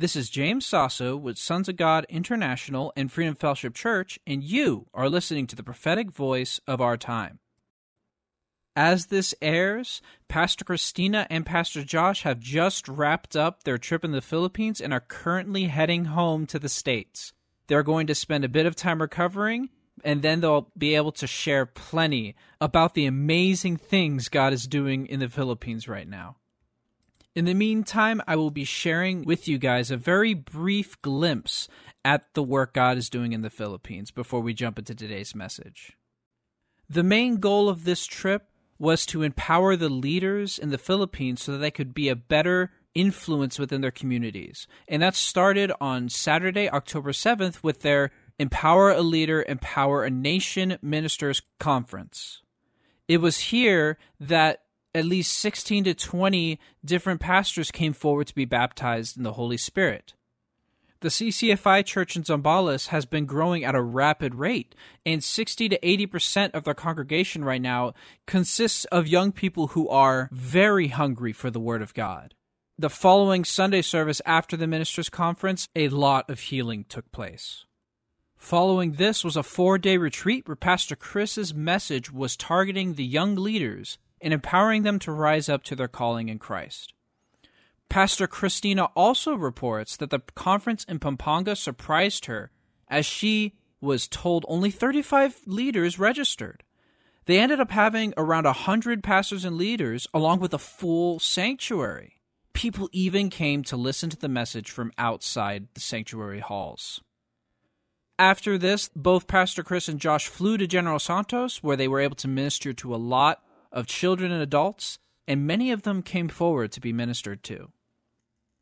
This is James Sasso with Sons of God International and Freedom Fellowship Church, and you are listening to the prophetic voice of our time. As this airs, Pastor Christina and Pastor Josh have just wrapped up their trip in the Philippines and are currently heading home to the States. They're going to spend a bit of time recovering, and then they'll be able to share plenty about the amazing things God is doing in the Philippines right now. In the meantime, I will be sharing with you guys a very brief glimpse at the work God is doing in the Philippines before we jump into today's message. The main goal of this trip was to empower the leaders in the Philippines so that they could be a better influence within their communities. And that started on Saturday, October 7th, with their Empower a Leader, Empower a Nation Ministers Conference. It was here that at least 16 to 20 different pastors came forward to be baptized in the Holy Spirit. The CCFI church in Zambales has been growing at a rapid rate, and 60 to 80% of their congregation right now consists of young people who are very hungry for the Word of God. The following Sunday service after the ministers' conference, a lot of healing took place. Following this was a four day retreat where Pastor Chris's message was targeting the young leaders and empowering them to rise up to their calling in Christ. Pastor Christina also reports that the conference in Pampanga surprised her as she was told only 35 leaders registered. They ended up having around 100 pastors and leaders along with a full sanctuary. People even came to listen to the message from outside the sanctuary halls. After this, both Pastor Chris and Josh flew to General Santos, where they were able to minister to a lot of children and adults, and many of them came forward to be ministered to.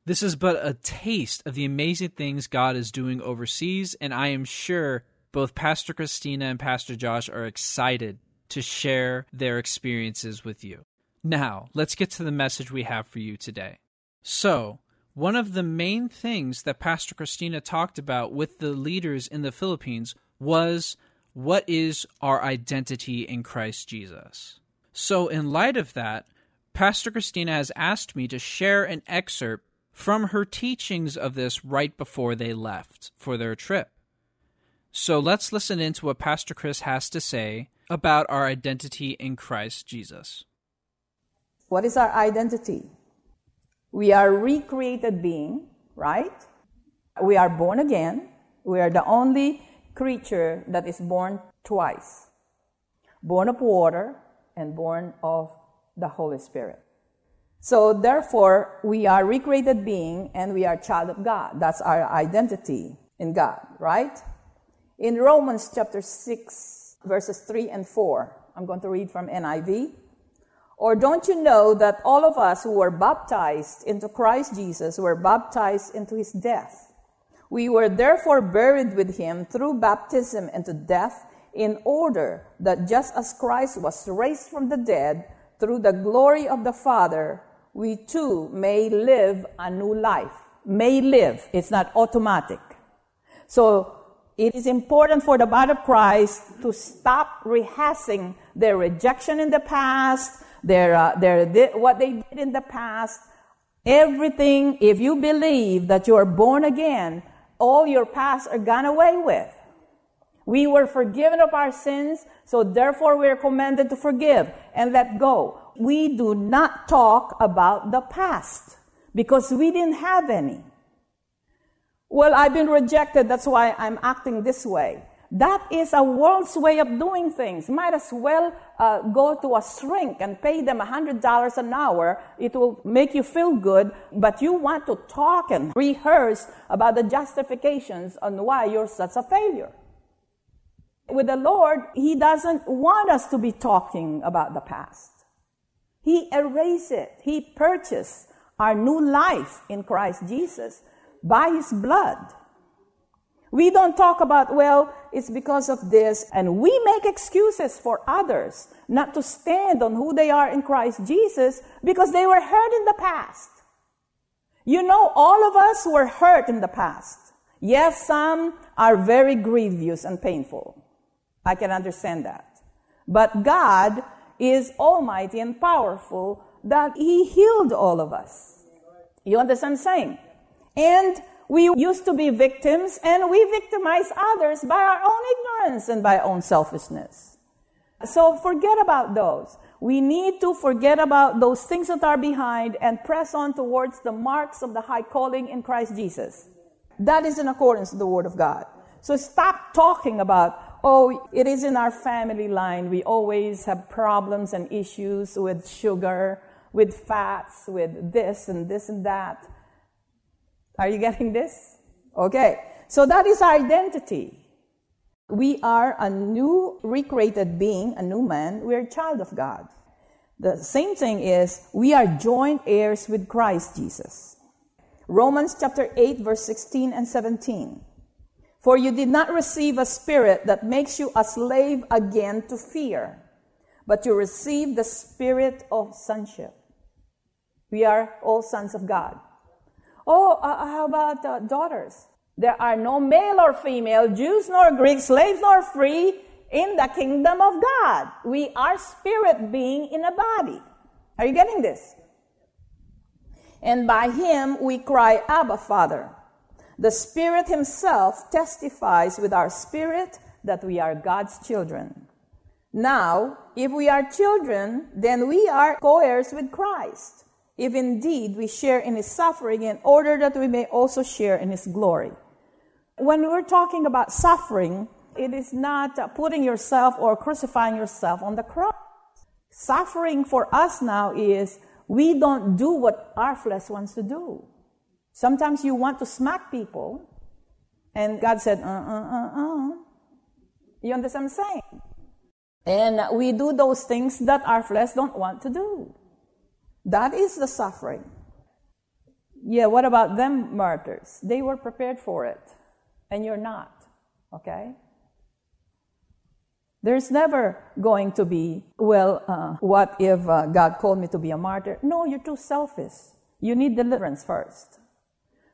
This is but a taste of the amazing things God is doing overseas, and I am sure both Pastor Christina and Pastor Josh are excited to share their experiences with you. Now, let's get to the message we have for you today. So, one of the main things that Pastor Christina talked about with the leaders in the Philippines was what is our identity in Christ Jesus? So, in light of that, Pastor Christina has asked me to share an excerpt from her teachings of this right before they left for their trip. So, let's listen into what Pastor Chris has to say about our identity in Christ Jesus. What is our identity? We are recreated being, right? We are born again. We are the only creature that is born twice. Born of water and born of the Holy Spirit. So therefore, we are recreated being and we are child of God. That's our identity in God, right? In Romans chapter 6, verses 3 and 4, I'm going to read from NIV. Or don't you know that all of us who were baptized into Christ Jesus were baptized into his death? We were therefore buried with him through baptism into death in order that just as Christ was raised from the dead through the glory of the Father, we too may live a new life. May live. It's not automatic. So it is important for the body of Christ to stop rehearsing their rejection in the past, their, uh, their, what they did in the past. Everything, if you believe that you are born again, all your past are gone away with. We were forgiven of our sins, so therefore we are commanded to forgive and let go. We do not talk about the past because we didn't have any. Well, I've been rejected, that's why I'm acting this way. That is a world's way of doing things. Might as well uh, go to a shrink and pay them $100 an hour. It will make you feel good, but you want to talk and rehearse about the justifications on why you're such a failure. With the Lord, He doesn't want us to be talking about the past. He erased it. He purchased our new life in Christ Jesus by His blood. We don't talk about, well, it's because of this, and we make excuses for others not to stand on who they are in Christ Jesus because they were hurt in the past. You know, all of us were hurt in the past. Yes, some are very grievous and painful. I can understand that. But God is almighty and powerful that He healed all of us. You understand what I'm saying? And we used to be victims and we victimize others by our own ignorance and by our own selfishness. So forget about those. We need to forget about those things that are behind and press on towards the marks of the high calling in Christ Jesus. That is in accordance with the Word of God. So stop talking about, oh, it is in our family line. We always have problems and issues with sugar, with fats, with this and this and that. Are you getting this? Okay. So that is our identity. We are a new recreated being, a new man. We're a child of God. The same thing is we are joint heirs with Christ Jesus. Romans chapter 8 verse 16 and 17. For you did not receive a spirit that makes you a slave again to fear, but you received the spirit of sonship. We are all sons of God. Oh, uh, how about uh, daughters? There are no male or female, Jews nor Greeks, slaves nor free in the kingdom of God. We are spirit being in a body. Are you getting this? And by him we cry, Abba, Father. The Spirit Himself testifies with our spirit that we are God's children. Now, if we are children, then we are co heirs with Christ, if indeed we share in His suffering, in order that we may also share in His glory. When we're talking about suffering, it is not putting yourself or crucifying yourself on the cross. Suffering for us now is we don't do what our flesh wants to do. Sometimes you want to smack people, and God said, uh, uh, uh, uh. You understand what I'm saying? And we do those things that our flesh don't want to do. That is the suffering. Yeah, what about them martyrs? They were prepared for it, and you're not. Okay? There's never going to be, well, uh, what if uh, God called me to be a martyr? No, you're too selfish. You need deliverance first.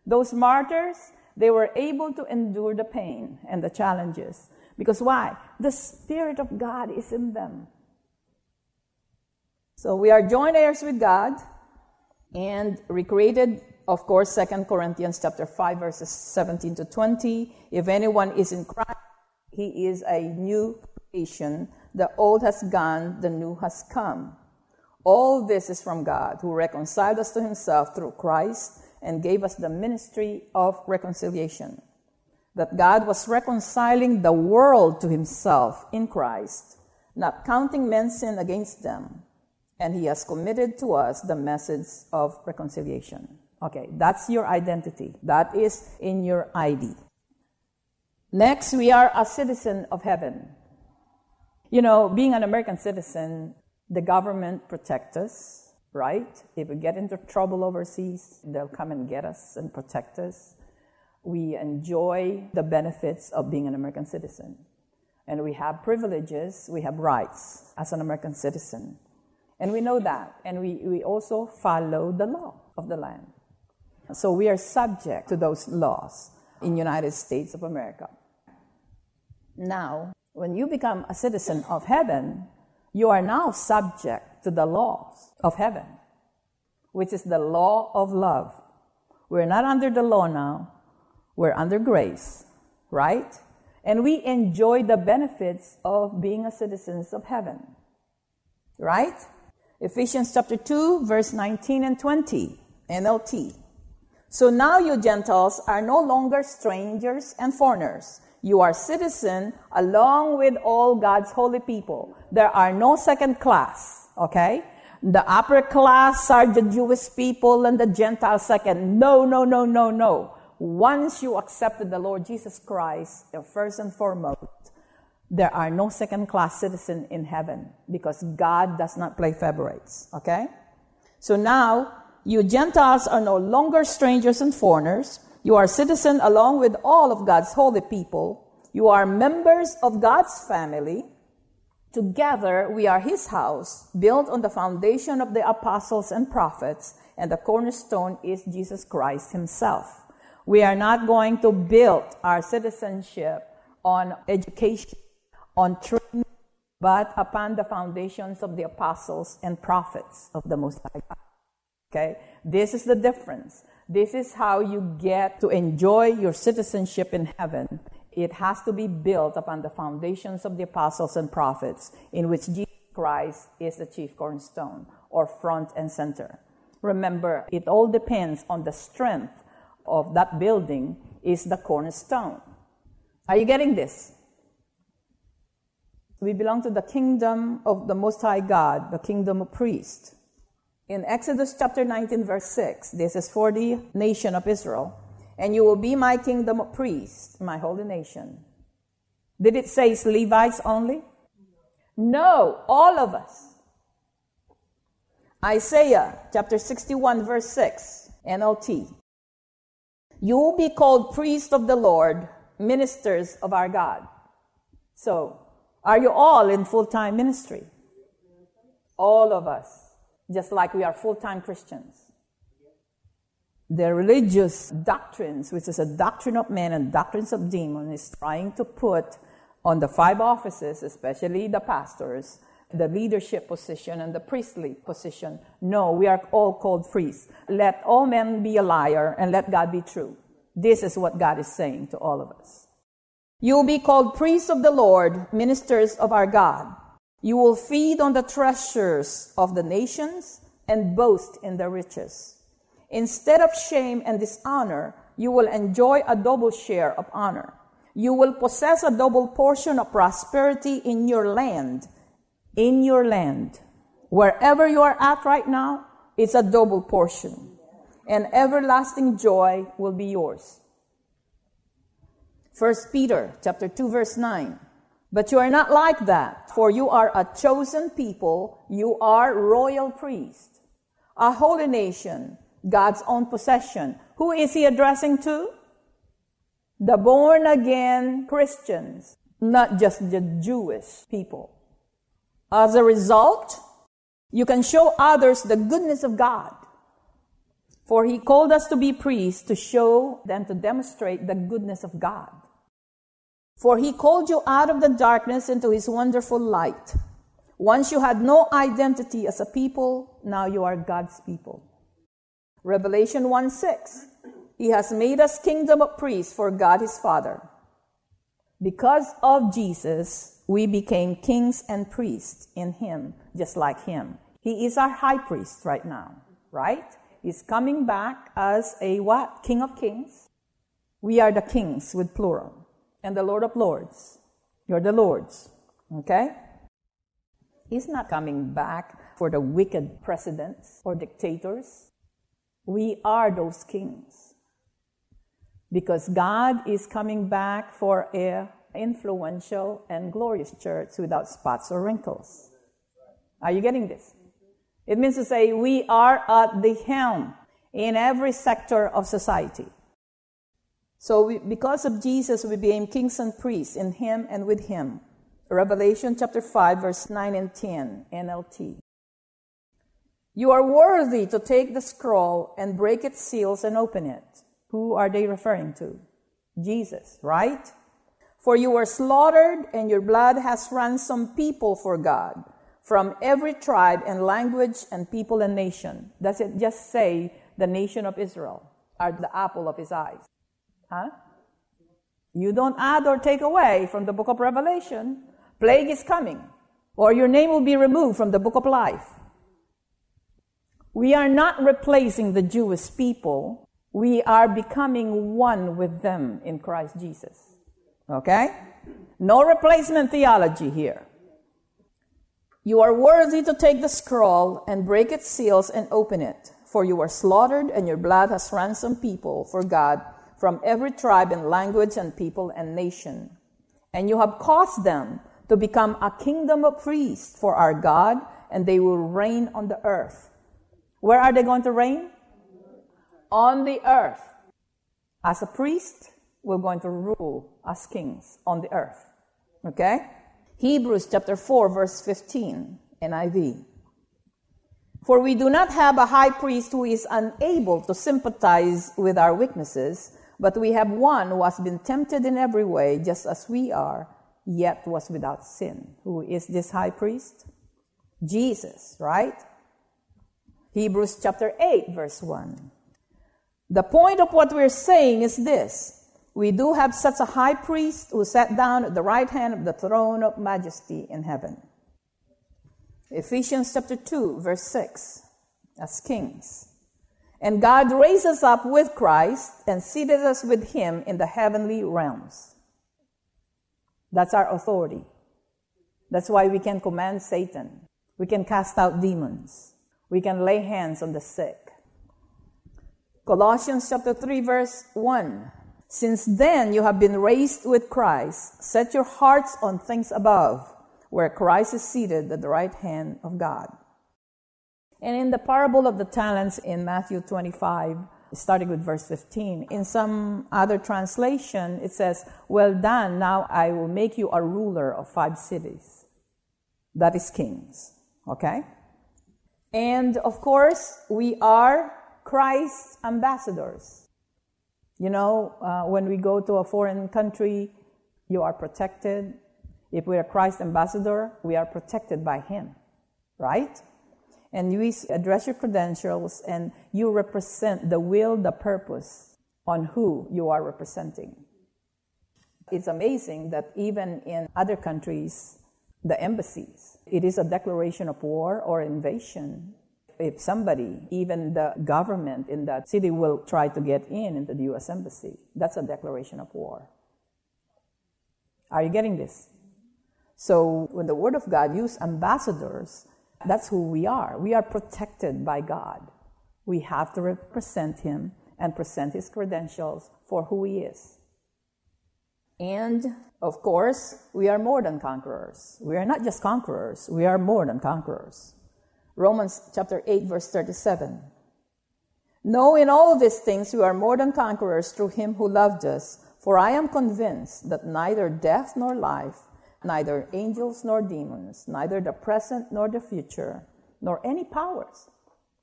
Those martyrs, they were able to endure the pain and the challenges. Because why? The Spirit of God is in them. So we are joint heirs with God and recreated, of course, Second Corinthians chapter 5, verses 17 to 20. If anyone is in Christ, he is a new creation. The old has gone, the new has come. All this is from God, who reconciled us to himself through Christ and gave us the ministry of reconciliation. That God was reconciling the world to himself in Christ, not counting men's sin against them. And he has committed to us the message of reconciliation. Okay, that's your identity. That is in your ID. Next, we are a citizen of heaven. You know, being an American citizen, the government protects us right? If we get into trouble overseas, they'll come and get us and protect us. We enjoy the benefits of being an American citizen. And we have privileges, we have rights as an American citizen. And we know that. And we, we also follow the law of the land. So we are subject to those laws in United States of America. Now, when you become a citizen of heaven, you are now subject to the laws of heaven, which is the law of love. We're not under the law now, we're under grace, right? And we enjoy the benefits of being a citizens of heaven, right? Ephesians chapter 2, verse 19 and 20, NLT. So now you Gentiles are no longer strangers and foreigners you are citizen along with all God's holy people. There are no second class, okay? The upper class are the Jewish people and the Gentile second. No, no, no, no, no. Once you accepted the Lord Jesus Christ, first and foremost, there are no second class citizen in heaven because God does not play favorites, okay? So now, you Gentiles are no longer strangers and foreigners You are citizen along with all of God's holy people. You are members of God's family. Together, we are his house, built on the foundation of the apostles and prophets, and the cornerstone is Jesus Christ himself. We are not going to build our citizenship on education, on training, but upon the foundations of the apostles and prophets of the Most High God. Okay? This is the difference. This is how you get to enjoy your citizenship in heaven. It has to be built upon the foundations of the apostles and prophets, in which Jesus Christ is the chief cornerstone or front and center. Remember, it all depends on the strength of that building is the cornerstone. Are you getting this? We belong to the kingdom of the Most High God, the kingdom of priests. In Exodus chapter 19, verse 6, this is for the nation of Israel. And you will be my kingdom of priests, my holy nation. Did it say it's Levites only? No, all of us. Isaiah chapter 61, verse 6, NLT. You will be called priests of the Lord, ministers of our God. So, are you all in full time ministry? All of us, just like we are full time Christians. The religious doctrines, which is a doctrine of men and doctrines of demons, is trying to put on the five offices, especially the pastors, the leadership position and the priestly position. No, we are all called priests. Let all men be a liar and let God be true. This is what God is saying to all of us. You will be called priests of the Lord, ministers of our God. You will feed on the treasures of the nations and boast in their riches. Instead of shame and dishonor, you will enjoy a double share of honor. You will possess a double portion of prosperity in your land in your land. Wherever you are at right now, it's a double portion. And everlasting joy will be yours. First Peter chapter 2 verse 9. But you are not like that, for you are a chosen people, you are royal priests, a holy nation, God's own possession. Who is he addressing to? The born again Christians, not just the Jewish people. As a result, you can show others the goodness of God. For he called us to be priests to show them to demonstrate the goodness of God. For he called you out of the darkness into his wonderful light. Once you had no identity as a people, now you are God's people. Revelation 1 6. He has made us kingdom of priests for God his Father. Because of Jesus, we became kings and priests in him, just like him. He is our high priest right now, right? He's coming back as a what? King of kings. We are the kings with plural. And the Lord of lords. You're the lords. Okay? He's not coming back for the wicked presidents or dictators. We are those kings. Because God is coming back for a influential, and glorious church without spots or wrinkles. Are you getting this? It means to say we are at the helm in every sector of society. So, we, because of Jesus, we became kings and priests in Him and with Him. Revelation chapter 5, verse 9 and 10, NLT. You are worthy to take the scroll and break its seals and open it. Who are they referring to? Jesus, right? For you were slaughtered, and your blood has ransomed people for God from every tribe and language and people and nation. Does it just say the nation of Israel are the apple of his eyes? Huh? You don't add or take away from the book of Revelation. Plague is coming, or your name will be removed from the book of life. We are not replacing the Jewish people. We are becoming one with them in Christ Jesus. Okay? No replacement theology here. You are worthy to take the scroll and break its seals and open it, for you were slaughtered and your blood has ransomed people for God from every tribe and language and people and nation. And you have caused them to become a kingdom of priests for our God, and they will reign on the earth. Where are they going to reign? On the earth. As a priest, we're going to rule as kings on the earth. Okay? Hebrews chapter 4, verse 15, NIV. For we do not have a high priest who is unable to sympathize with our weaknesses, but we have one who has been tempted in every way, just as we are, yet was without sin. Who is this high priest? Jesus, right? Hebrews chapter 8, verse 1. The point of what we're saying is this we do have such a high priest who sat down at the right hand of the throne of majesty in heaven. Ephesians chapter 2, verse 6, as kings. And God raised us up with Christ and seated us with him in the heavenly realms. That's our authority. That's why we can command Satan. We can cast out demons. We can lay hands on the sick. Colossians chapter 3 verse 1. Since then you have been raised with Christ. Set your hearts on things above where Christ is seated at the right hand of God. And in the parable of the talents in Matthew 25, starting with verse 15, in some other translation, it says, Well done, now I will make you a ruler of five cities. That is kings. Okay? And of course, we are Christ's ambassadors. You know, uh, when we go to a foreign country, you are protected. If we are Christ's ambassador, we are protected by Him, right? And you address your credentials and you represent the will, the purpose on who you are representing. It's amazing that even in other countries, the embassies, it is a declaration of war or invasion. If somebody, even the government in that city, will try to get in into the US embassy, that's a declaration of war. Are you getting this? So when the Word of God uses ambassadors, that's who we are. We are protected by God. We have to represent Him and present His credentials for who He is. And of course, we are more than conquerors. We are not just conquerors, we are more than conquerors. Romans chapter 8, verse 37. No, in all these things we are more than conquerors through Him who loved us. For I am convinced that neither death nor life, neither angels nor demons, neither the present nor the future, nor any powers,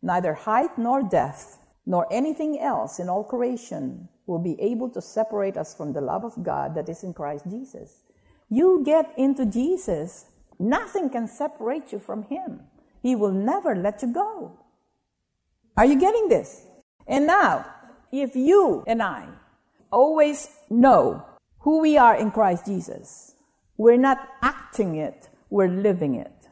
neither height nor depth, nor anything else in all creation will be able to separate us from the love of God that is in Christ Jesus. You get into Jesus, nothing can separate you from Him. He will never let you go. Are you getting this? And now, if you and I always know who we are in Christ Jesus, we're not acting it, we're living it.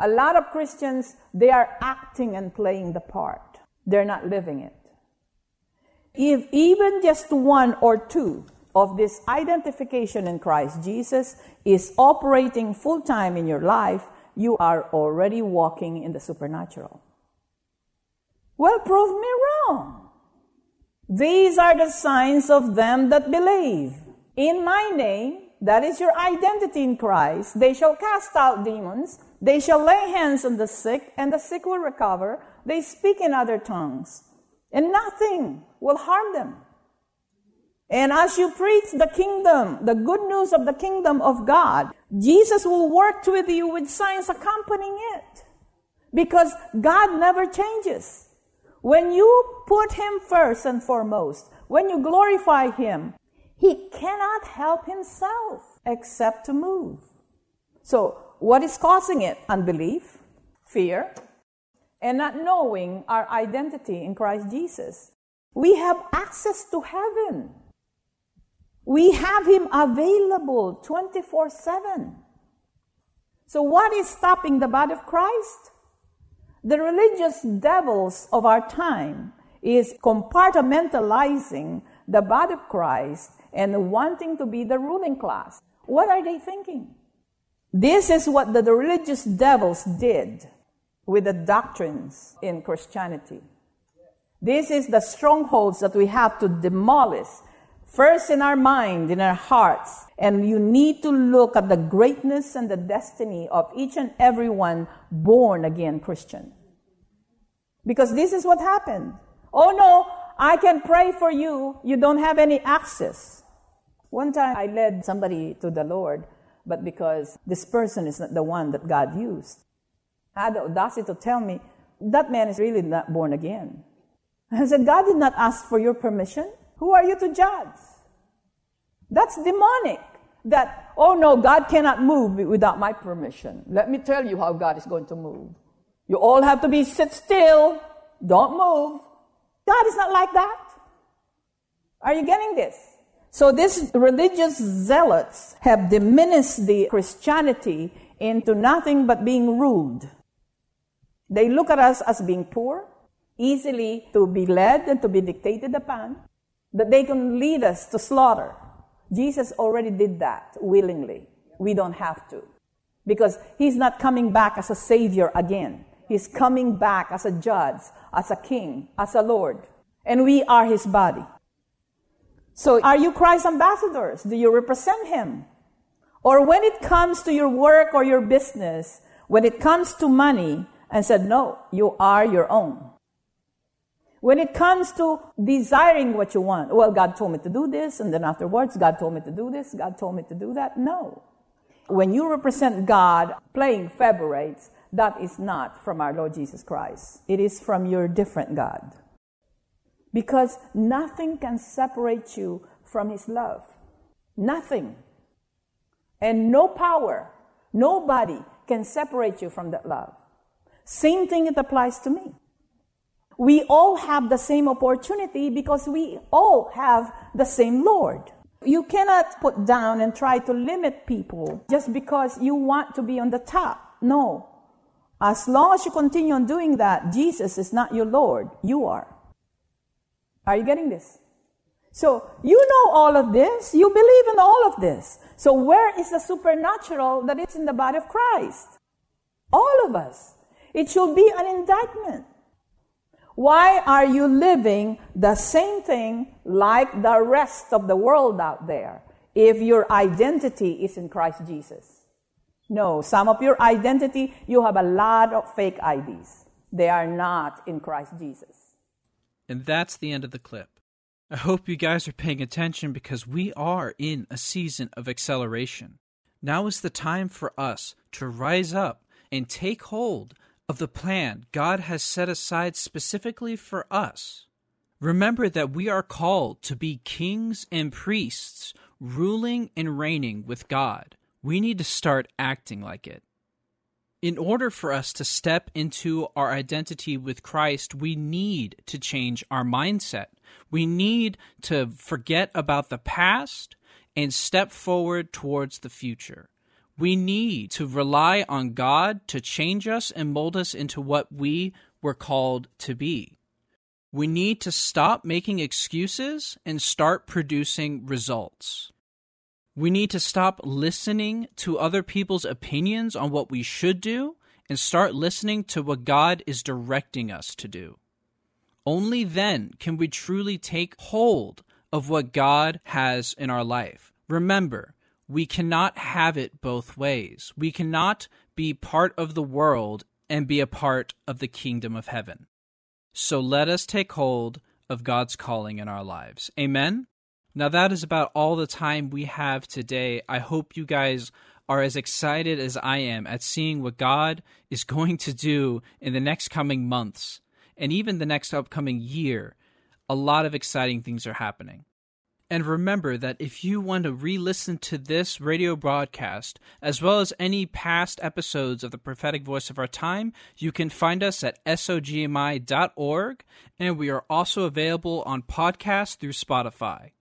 A lot of Christians, they are acting and playing the part. They're not living it. If even just one or two of this identification in Christ Jesus is operating full time in your life, you are already walking in the supernatural. Well, prove me wrong. These are the signs of them that believe. In my name, that is your identity in Christ. They shall cast out demons. They shall lay hands on the sick, and the sick will recover. They speak in other tongues, and nothing will harm them. And as you preach the kingdom, the good news of the kingdom of God, Jesus will work with you with signs accompanying it. Because God never changes. When you put Him first and foremost, when you glorify Him, he cannot help himself except to move. So, what is causing it? Unbelief, fear, and not knowing our identity in Christ Jesus. We have access to heaven. We have Him available 24 7. So, what is stopping the body of Christ? The religious devils of our time is compartmentalizing the body of Christ and wanting to be the ruling class. What are they thinking? This is what the, the religious devils did with the doctrines in Christianity. This is the strongholds that we have to demolish first in our mind, in our hearts. And you need to look at the greatness and the destiny of each and every one born again Christian. Because this is what happened. Oh no, I can pray for you. You don't have any access. One time I led somebody to the Lord, but because this person is not the one that God used, had the audacity to tell me, that man is really not born again. I said, God did not ask for your permission. Who are you to judge? That's demonic. That, oh no, God cannot move without my permission. Let me tell you how God is going to move. You all have to be sit still. Don't move. God is not like that. Are you getting this? So these religious zealots have diminished the Christianity into nothing but being rude. They look at us as being poor, easily to be led and to be dictated upon, that they can lead us to slaughter. Jesus already did that willingly. We don't have to. Because he's not coming back as a savior again. He's coming back as a judge, as a king, as a Lord. And we are his body. So are you Christ ambassadors? Do you represent him? Or when it comes to your work or your business, when it comes to money, and said, no, you are your own. When it comes to desiring what you want, well, God told me to do this, and then afterwards, God told me to do this, God told me to do that. No. When you represent God playing favorites, that is not from our Lord Jesus Christ. It is from your different God. Because nothing can separate you from His love. Nothing. And no power, nobody can separate you from that love. Same thing it applies to me. We all have the same opportunity because we all have the same Lord. You cannot put down and try to limit people just because you want to be on the top. No. As long as you continue on doing that, Jesus is not your Lord. You are. Are you getting this? So you know all of this. You believe in all of this. So where is the supernatural that is in the body of Christ? All of us. It should be an indictment. Why are you living the same thing like the rest of the world out there if your identity is in Christ Jesus? No, some of your identity, you have a lot of fake IDs. They are not in Christ Jesus. And that's the end of the clip. I hope you guys are paying attention because we are in a season of acceleration. Now is the time for us to rise up and take hold of the plan God has set aside specifically for us. Remember that we are called to be kings and priests, ruling and reigning with God. We need to start acting like it. In order for us to step into our identity with Christ, we need to change our mindset. We need to forget about the past and step forward towards the future. We need to rely on God to change us and mold us into what we were called to be. We need to stop making excuses and start producing results. We need to stop listening to other people's opinions on what we should do and start listening to what God is directing us to do. Only then can we truly take hold of what God has in our life. Remember, we cannot have it both ways. We cannot be part of the world and be a part of the kingdom of heaven. So let us take hold of God's calling in our lives. Amen. Now, that is about all the time we have today. I hope you guys are as excited as I am at seeing what God is going to do in the next coming months and even the next upcoming year. A lot of exciting things are happening. And remember that if you want to re listen to this radio broadcast, as well as any past episodes of the prophetic voice of our time, you can find us at sogmi.org, and we are also available on podcast through Spotify.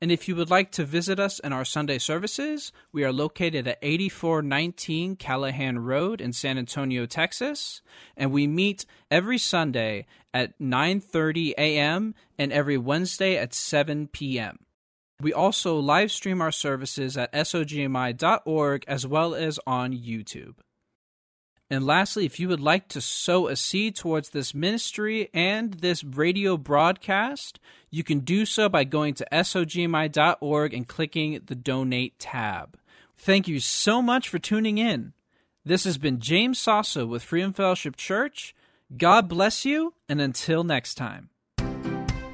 And if you would like to visit us in our Sunday services, we are located at 8419 Callahan Road in San Antonio, Texas, and we meet every Sunday at 9:30 a.m. and every Wednesday at 7 p.m. We also live stream our services at sogmi.org as well as on YouTube. And lastly, if you would like to sow a seed towards this ministry and this radio broadcast, you can do so by going to sogmi.org and clicking the donate tab. Thank you so much for tuning in. This has been James Sasso with Freedom Fellowship Church. God bless you, and until next time.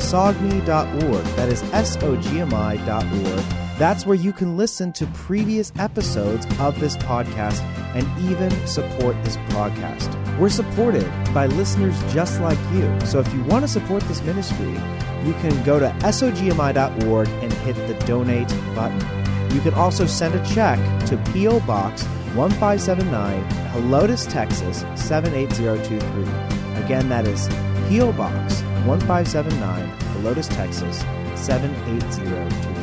sogmi.org. That is S O G M I.org. That's where you can listen to previous episodes of this podcast and even support this podcast. We're supported by listeners just like you. So if you want to support this ministry, you can go to sogmi.org and hit the donate button. You can also send a check to P.O. Box 1579, Helotes, Texas 78023. Again, that is P.O. Box 1579, Helotes, Texas 78023.